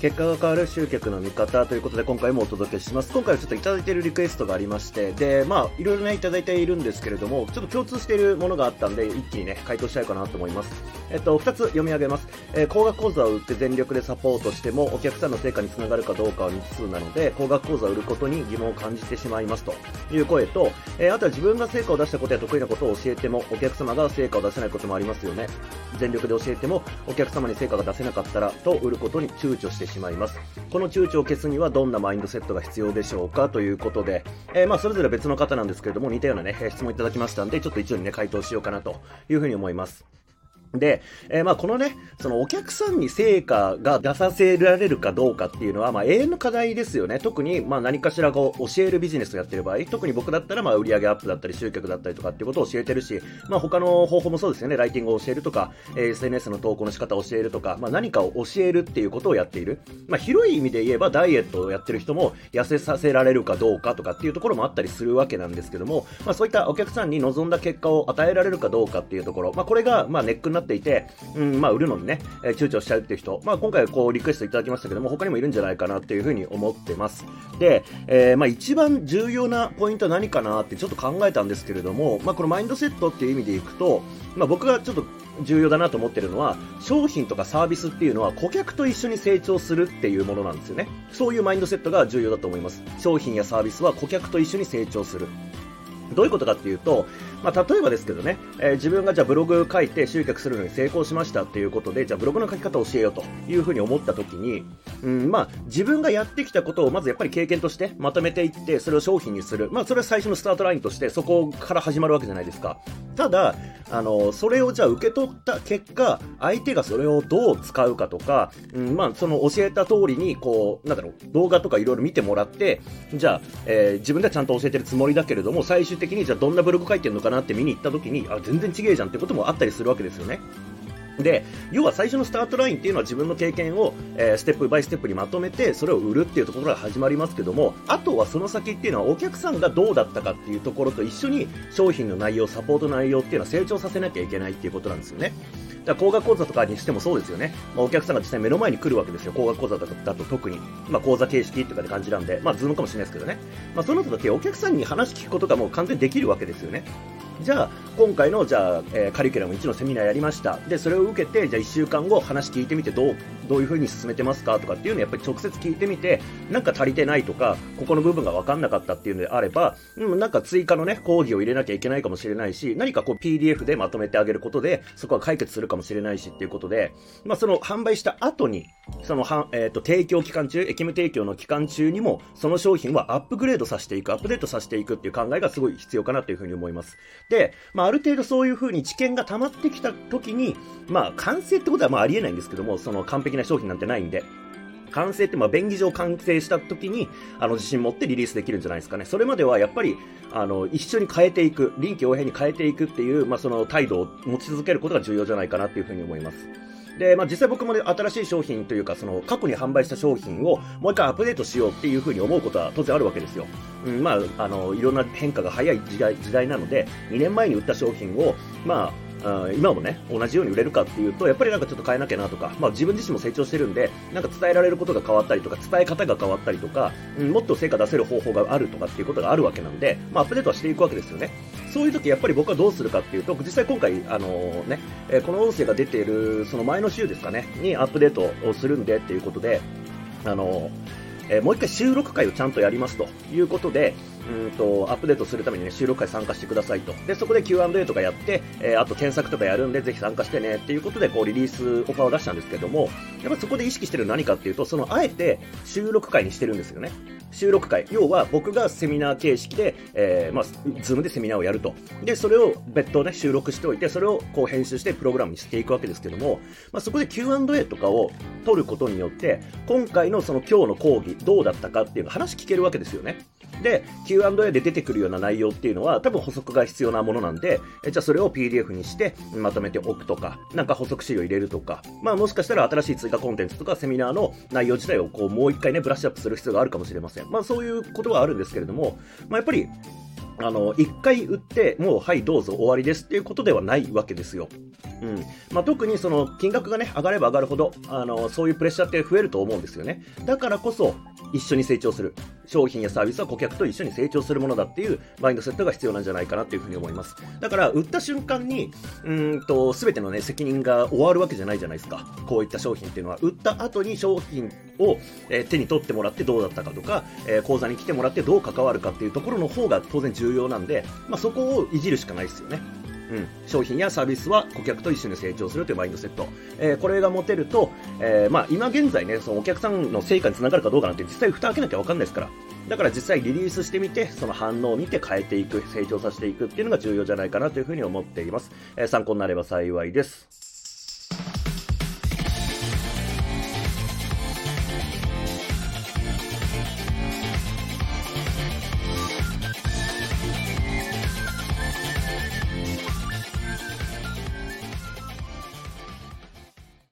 結果が変わる集客の見方ということで今回もお届けします。今回はちょっといただいているリクエストがありまして、で、まあ、いろいろね、いただいているんですけれども、ちょっと共通しているものがあったんで、一気にね、回答したいかなと思います。えっと、二つ読み上げます。えー、高額講座を売って全力でサポートしても、お客さんの成果につながるかどうかは未知数なので、高額講座を売ることに疑問を感じてしまいますという声と、えー、あとは自分が成果を出したことや得意なことを教えても、お客様が成果を出せないこともありますよね。全力で教えても、お客様に成果が出せなかったら、と売ることに躊躇してしましまいます。この躊躇を消すにはどんなマインドセットが必要でしょうか？ということで、えー、まあそれぞれ別の方なんですけれども似たようなね、質問いただきましたんで、ちょっと一応にね、回答しようかなというふうに思います。で、えー、まあこのね、そのお客さんに成果が出させられるかどうかっていうのは、まあ永遠の課題ですよね。特に、まあ何かしらこう教えるビジネスをやってる場合、特に僕だったらまあ売上アップだったり集客だったりとかっていうことを教えてるし、まあ他の方法もそうですよね。ライティングを教えるとか、えー、SNS の投稿の仕方を教えるとか、まあ何かを教えるっていうことをやっている。まあ広い意味で言えばダイエットをやってる人も痩せさせられるかどうかとかっていうところもあったりするわけなんですけども、まあそういったお客さんに望んだ結果を与えられるかどうかっていうところ、まあこれがまあネックになっていて、うん、まあ、売るのにね、えー、躊躇しちゃうっていう人、まあ、今回こう、リクエストいただきましたけども、他にもいるんじゃないかなっていうふうに思ってます。で、えー、まあ、一番重要なポイントは何かなってちょっと考えたんですけれども、まあ、このマインドセットっていう意味でいくと、まあ、僕がちょっと重要だなと思ってるのは、商品とかサービスっていうのは顧客と一緒に成長するっていうものなんですよね。そういうマインドセットが重要だと思います。商品やサービスは顧客と一緒に成長する。どういうことかっていうと、まあ、例えばですけどね、えー、自分がじゃあブログ書いて集客するのに成功しましたっていうことで、じゃあブログの書き方を教えようというふうに思った時に、うん、まあ、自分がやってきたことをまずやっぱり経験としてまとめていって、それを商品にする。まあ、それは最初のスタートラインとして、そこから始まるわけじゃないですか。ただ、あの、それをじゃあ受け取った結果、相手がそれをどう使うかとか、うん、まあ、その教えた通りに、こう、なんだろう、動画とかいろいろ見てもらって、じゃあ、えー、自分ではちゃんと教えてるつもりだけれども、最終的にじゃあどんなブログ書いてるのかなって見に行った時に、あ、全然違えじゃんってこともあったりするわけですよね。で、要は最初のスタートラインっていうのは自分の経験を、えー、ステップバイステップにまとめて、それを売るっていうところから始まりますけども、あとはその先っていうのはお客さんがどうだったかっていうところと一緒に商品の内容、サポート内容っていうのは成長させなきゃいけないっていうことなんですよね。だから高額講座とかにしてもそうですよね。まあ、お客さんが実際目の前に来るわけですよ。高額講座だとだと特に。まあ、講座形式とかで感じなんで、まあ、ズームかもしれないですけどね。まあ、そうなった時、お客さんに話聞くことがもう完全にできるわけですよね。じゃあ、今回の、じゃあ、えー、カリキュラム1のセミナーやりました。で、それを受けて、じゃあ1週間後話聞いてみて、どう、どういう風に進めてますかとかっていうのをやっぱり直接聞いてみて、なんか足りてないとか、ここの部分が分かんなかったっていうのであれば、うん、なんか追加のね、講義を入れなきゃいけないかもしれないし、何かこう PDF でまとめてあげることで、そこは解決するかもしれないしっていうことで、まあその販売した後に、そのは、えっ、ー、と、提供期間中、駅務提供の期間中にも、その商品はアップグレードさせていく、アップデートさせていくっていう考えがすごい必要かなというふうに思います。で、まあある程度そういう風に知見が溜まってきた時に、まあ、完成ってことはまあありえないんですけども、その完璧な商品なんてないんで、完成って、まあ、便宜上完成した時に、あの、自信持ってリリースできるんじゃないですかね。それまでは、やっぱり、あの、一緒に変えていく、臨機応変に変えていくっていう、まあ、その態度を持ち続けることが重要じゃないかなっていうふうに思います。で、まあ、実際僕もね、新しい商品というか、その、過去に販売した商品をもう一回アップデートしようっていうふうに思うことは当然あるわけですよ。うん、まあ、あの、いろんな変化が早い時代時代なので、2年前に売った商品を、まあ、今もね、同じように売れるかっていうと、やっぱりなんかちょっと変えなきゃなとか、まあ自分自身も成長してるんで、なんか伝えられることが変わったりとか、伝え方が変わったりとか、うん、もっと成果出せる方法があるとかっていうことがあるわけなんで、まあアップデートはしていくわけですよね。そういう時やっぱり僕はどうするかっていうと、実際今回、あのー、ね、えこの音声が出ている、その前の週ですかね、にアップデートをするんでっていうことで、あのーえー、もう一回収録回をちゃんとやりますということで、うんと、アップデートするためにね、収録回参加してくださいと。で、そこで Q&A とかやって、えー、あと検索とかやるんで、ぜひ参加してねっていうことで、こう、リリースオファーを出したんですけども、やっぱそこで意識してるの何かっていうと、その、あえて収録回にしてるんですよね。収録会。要は僕がセミナー形式で、えー、まあ、Zoom でセミナーをやると。で、それを別途ね、収録しておいて、それをこう編集してプログラムにしていくわけですけども、まあ、そこで Q&A とかを取ることによって、今回のその今日の講義どうだったかっていうの話聞けるわけですよね。で、Q&A で出てくるような内容っていうのは多分補足が必要なものなんで、えじゃあそれを PDF にしてまとめておくとか、なんか補足資料入れるとか、まあもしかしたら新しい追加コンテンツとかセミナーの内容自体をこうもう一回ね、ブラッシュアップする必要があるかもしれません。まあそういうことはあるんですけれども、まあやっぱりあの、一回売って、もうはいどうぞ終わりですっていうことではないわけですよ。うんまあ、特にその金額が、ね、上がれば上がるほどあのそういうプレッシャーって増えると思うんですよね。だからこそ一緒に成長する商品やサービスは顧客と一緒に成長するものだっていうマインドセットが必要なんじゃないかなっていうふうに思います。だから売った瞬間にうんと全ての、ね、責任が終わるわけじゃないじゃないですか。こういった商品っていうのは売った後に商品を、え、手に取ってもらってどうだったかとか、えー、講座に来てもらってどう関わるかっていうところの方が当然重要なんで、まあ、そこをいじるしかないですよね。うん、商品やサービスは顧客と一緒に成長するというマインドセット、えー、これが持てると、えー、まあ、今現在ねそのお客さんの成果につながるかどうかなんて実際蓋開けなきゃ分かんないですから。だから実際リリースしてみてその反応を見て変えていく成長させていくっていうのが重要じゃないかなというふうに思っています、えー、参考になれば幸いです。